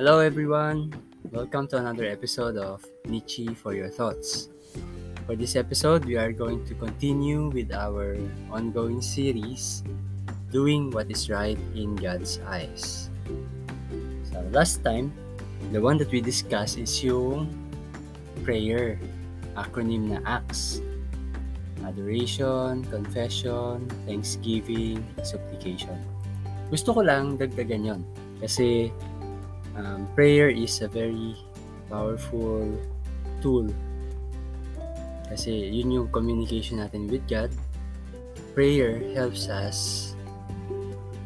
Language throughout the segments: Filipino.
Hello, everyone. Welcome to another episode of Nietzsche for Your Thoughts. For this episode, we are going to continue with our ongoing series, Doing What is Right in God's Eyes. So, last time, the one that we discussed is yung prayer, acronym na ACTS. Adoration, Confession, Thanksgiving, Supplication. Gusto ko lang dagdagan yon kasi um, prayer is a very powerful tool. Kasi yun yung communication natin with God. Prayer helps us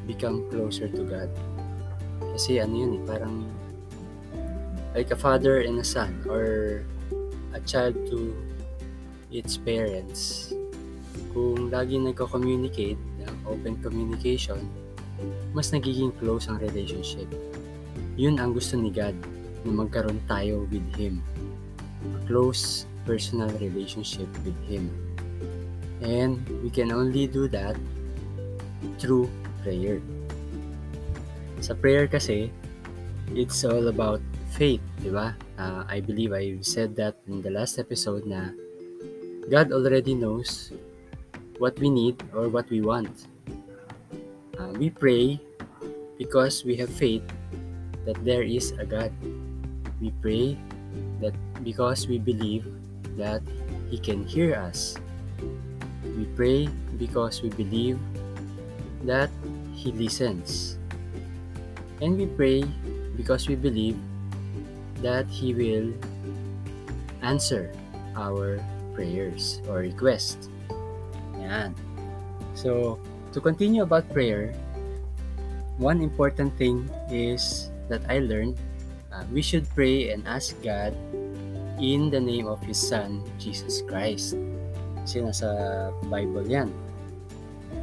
become closer to God. Kasi ano yun eh parang like a father and a son or a child to its parents. Kung lagi nagko-communicate open communication mas nagiging close ang relationship. Yun ang gusto ni God na magkaroon tayo with Him. A close personal relationship with Him. And we can only do that through prayer. Sa prayer kasi, it's all about faith, di ba? Uh, I believe I said that in the last episode na God already knows what we need or what we want. Uh, we pray because we have faith that there is a God. We pray that because we believe that He can hear us. We pray because we believe that He listens. And we pray because we believe that He will answer our prayers or requests. Yan. So, to continue about prayer, one important thing is that I learned uh, we should pray and ask God in the name of His Son, Jesus Christ. Kasi nasa Bible yan.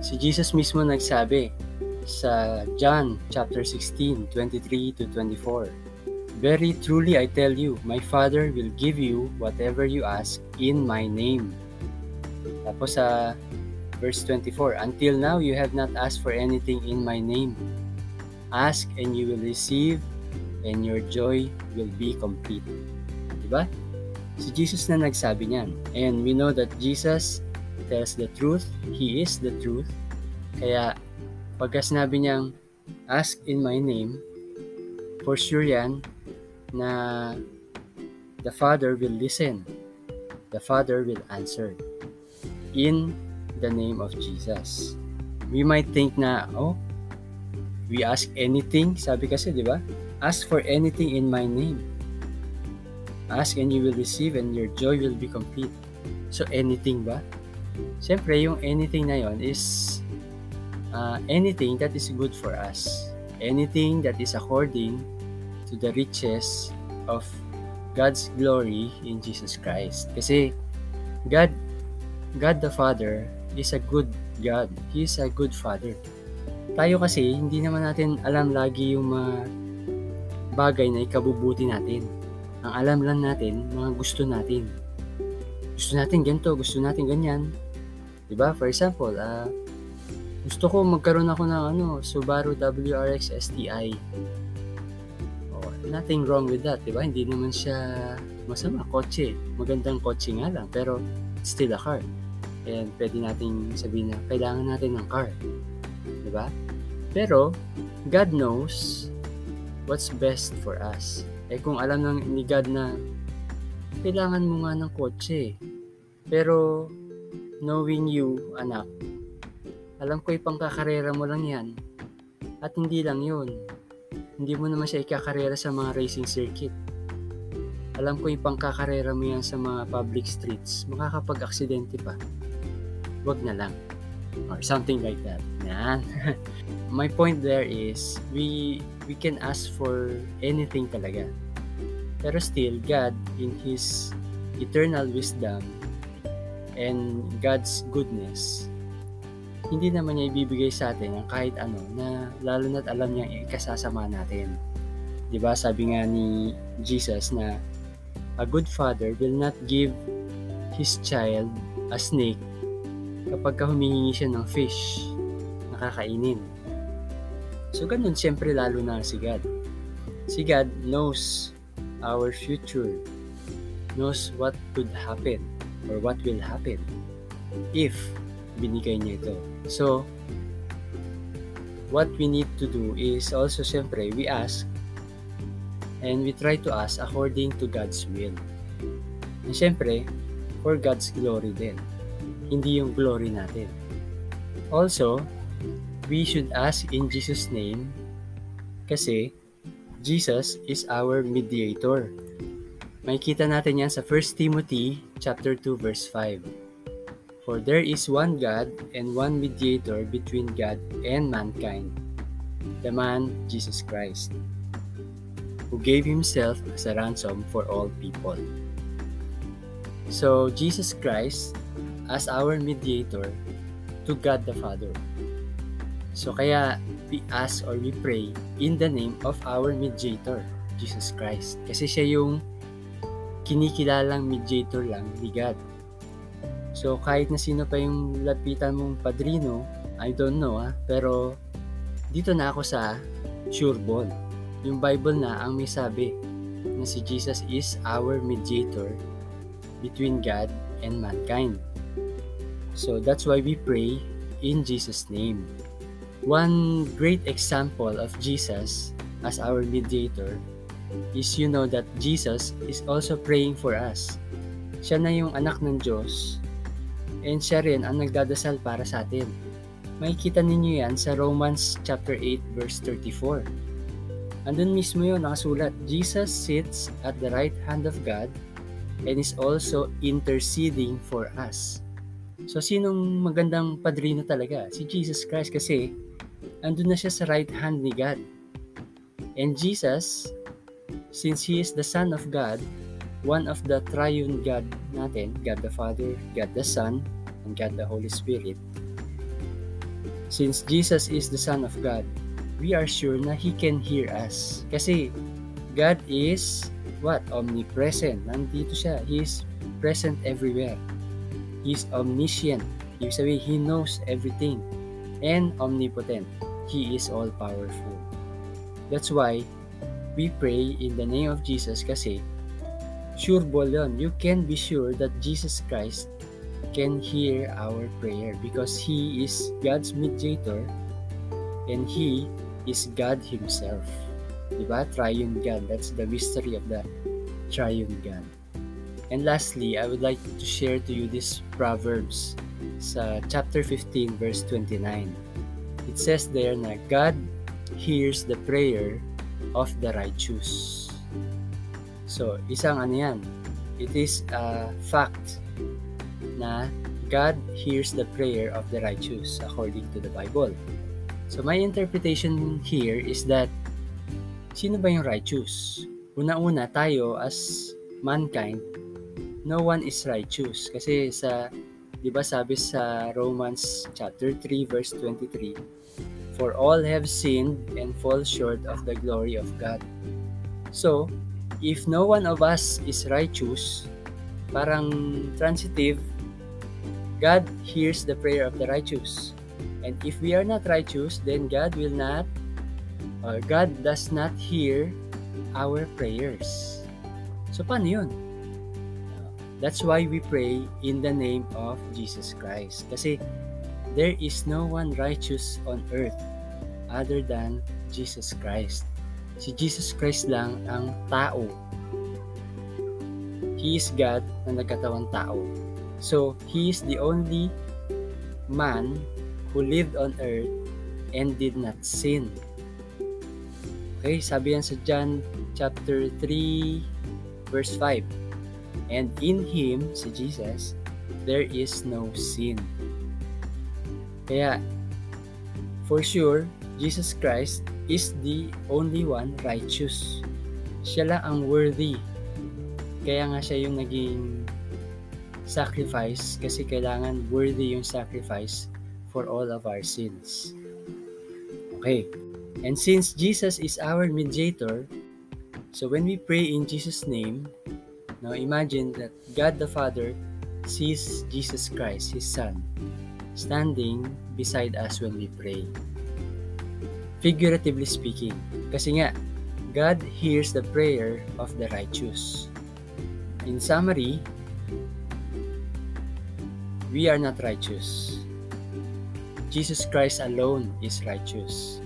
Si Jesus mismo nagsabi sa John chapter 16, 23 to 24. Very truly I tell you, my Father will give you whatever you ask in my name. Tapos sa Verse 24 Until now you have not asked for anything in my name. Ask and you will receive, and your joy will be complete. Diba? Si Jesus na nagsabi niyan. And we know that Jesus tells the truth. He is the truth. Kaya pagka sinabi niyang, ask in my name, for sure yan na the Father will listen. The Father will answer. In the name of Jesus. We might think na, oh, we ask anything. Sabi kasi, di ba? Ask for anything in my name. Ask and you will receive and your joy will be complete. So, anything ba? Siyempre, yung anything na yon is uh, anything that is good for us. Anything that is according to the riches of God's glory in Jesus Christ. Kasi God, God the Father is a good God. He is a good Father. Tayo kasi, hindi naman natin alam lagi yung mga bagay na ikabubuti natin. Ang alam lang natin, mga gusto natin. Gusto natin ganito, gusto natin ganyan. Diba? For example, uh, gusto ko magkaroon ako ng ano, Subaru WRX STI. Oh, nothing wrong with that, diba? Hindi naman siya masama, kotse. Magandang kotse nga lang, pero still a car. And pwede nating sabihin na kailangan natin ng car. Di ba? Pero, God knows what's best for us. Eh kung alam ng ni God na kailangan mo nga ng kotse. Pero, knowing you, anak, alam ko ipang kakarera mo lang yan. At hindi lang yun. Hindi mo naman siya ikakarera sa mga racing circuit. Alam ko ipang kakarera mo yan sa mga public streets. Makakapag-aksidente pa wag na lang. Or something like that. Yan. My point there is, we we can ask for anything talaga. Pero still, God, in His eternal wisdom and God's goodness, hindi naman niya ibibigay sa atin ang kahit ano na lalo na't alam niya ikasasama natin. 'Di ba? Sabi nga ni Jesus na a good father will not give his child a snake kapag ka humihingi siya ng fish, nakakainin. So, ganun, siyempre lalo na si God. Si God knows our future, knows what could happen or what will happen if binigay niya ito. So, what we need to do is also, syempre, we ask and we try to ask according to God's will. And syempre, for God's glory din. Hindi yung glory natin. Also, we should ask in Jesus' name kasi Jesus is our mediator. Makikita natin yan sa 1 Timothy chapter 2 verse 5. For there is one God and one mediator between God and mankind, the man Jesus Christ, who gave himself as a ransom for all people. So, Jesus Christ as our mediator to God the Father. So, kaya we ask or we pray in the name of our mediator, Jesus Christ. Kasi siya yung kinikilalang mediator lang ni God. So, kahit na sino pa yung lapitan mong padrino, I don't know ah, pero dito na ako sa sure ball. Yung Bible na ang may sabi na si Jesus is our mediator between God and mankind. So, that's why we pray in Jesus' name. One great example of Jesus as our mediator is you know that Jesus is also praying for us. Siya na yung anak ng Diyos and siya rin ang nagdadasal para sa atin. Makikita ninyo yan sa Romans chapter 8 verse 34. Andun mismo yun nakasulat, Jesus sits at the right hand of God and is also interceding for us. So sinong magandang padrino talaga? Si Jesus Christ kasi andun na siya sa right hand ni God. And Jesus since He is the Son of God, one of the triune God natin, God the Father, God the Son, and God the Holy Spirit, since Jesus is the Son of God, we are sure na He can hear us. Kasi God is what? Omnipresent. Nandito siya. He is present everywhere. He is omniscient. Sabihin, He knows everything. And omnipotent. He is all-powerful. That's why we pray in the name of Jesus kasi sure ball yun. You can be sure that Jesus Christ can hear our prayer because He is God's mediator and He is God Himself. Diba? Triune God. That's the mystery of the triune God. And lastly, I would like to share to you this Proverbs sa chapter 15 verse 29. It says there na God hears the prayer of the righteous. So, isang ano yan, it is a fact na God hears the prayer of the righteous according to the Bible. So, my interpretation here is that sino ba yung righteous? Una-una, tayo as mankind, no one is righteous. Kasi sa, di ba sabi sa Romans chapter 3 verse 23, For all have sinned and fall short of the glory of God. So, if no one of us is righteous, parang transitive, God hears the prayer of the righteous. And if we are not righteous, then God will not, or God does not hear our prayers. So, paano yun? That's why we pray in the name of Jesus Christ. Kasi there is no one righteous on earth other than Jesus Christ. Si Jesus Christ lang ang tao. He is God na nagkatawang tao. So, He is the only man who lived on earth and did not sin. Okay, sabi yan sa John chapter 3 verse 5. And in Him, si Jesus, there is no sin. Kaya, for sure, Jesus Christ is the only one righteous. Siya lang ang worthy. Kaya nga siya yung naging sacrifice kasi kailangan worthy yung sacrifice for all of our sins. Okay. And since Jesus is our mediator, so when we pray in Jesus' name, now imagine that God the Father sees Jesus Christ, His Son, standing beside us when we pray figuratively speaking. Kasi nga, God hears the prayer of the righteous. In summary, we are not righteous. Jesus Christ alone is righteous.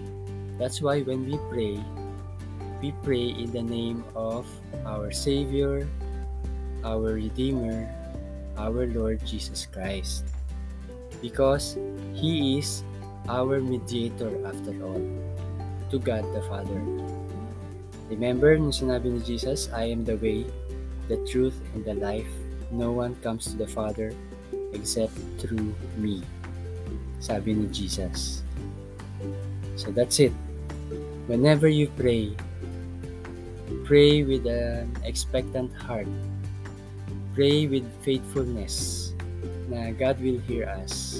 That's why when we pray, we pray in the name of our Savior, our Redeemer, our Lord Jesus Christ. Because He is our mediator after all, to God the Father. Remember nung sinabi ni Jesus, I am the way, the truth, and the life. No one comes to the Father except through me. Sabi ni Jesus. So that's it. Whenever you pray, pray with an expectant heart. Pray with faithfulness na God will hear us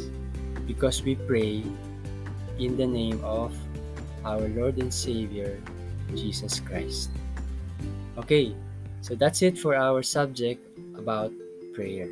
because we pray in the name of our Lord and Savior, Jesus Christ. Okay, so that's it for our subject about prayer.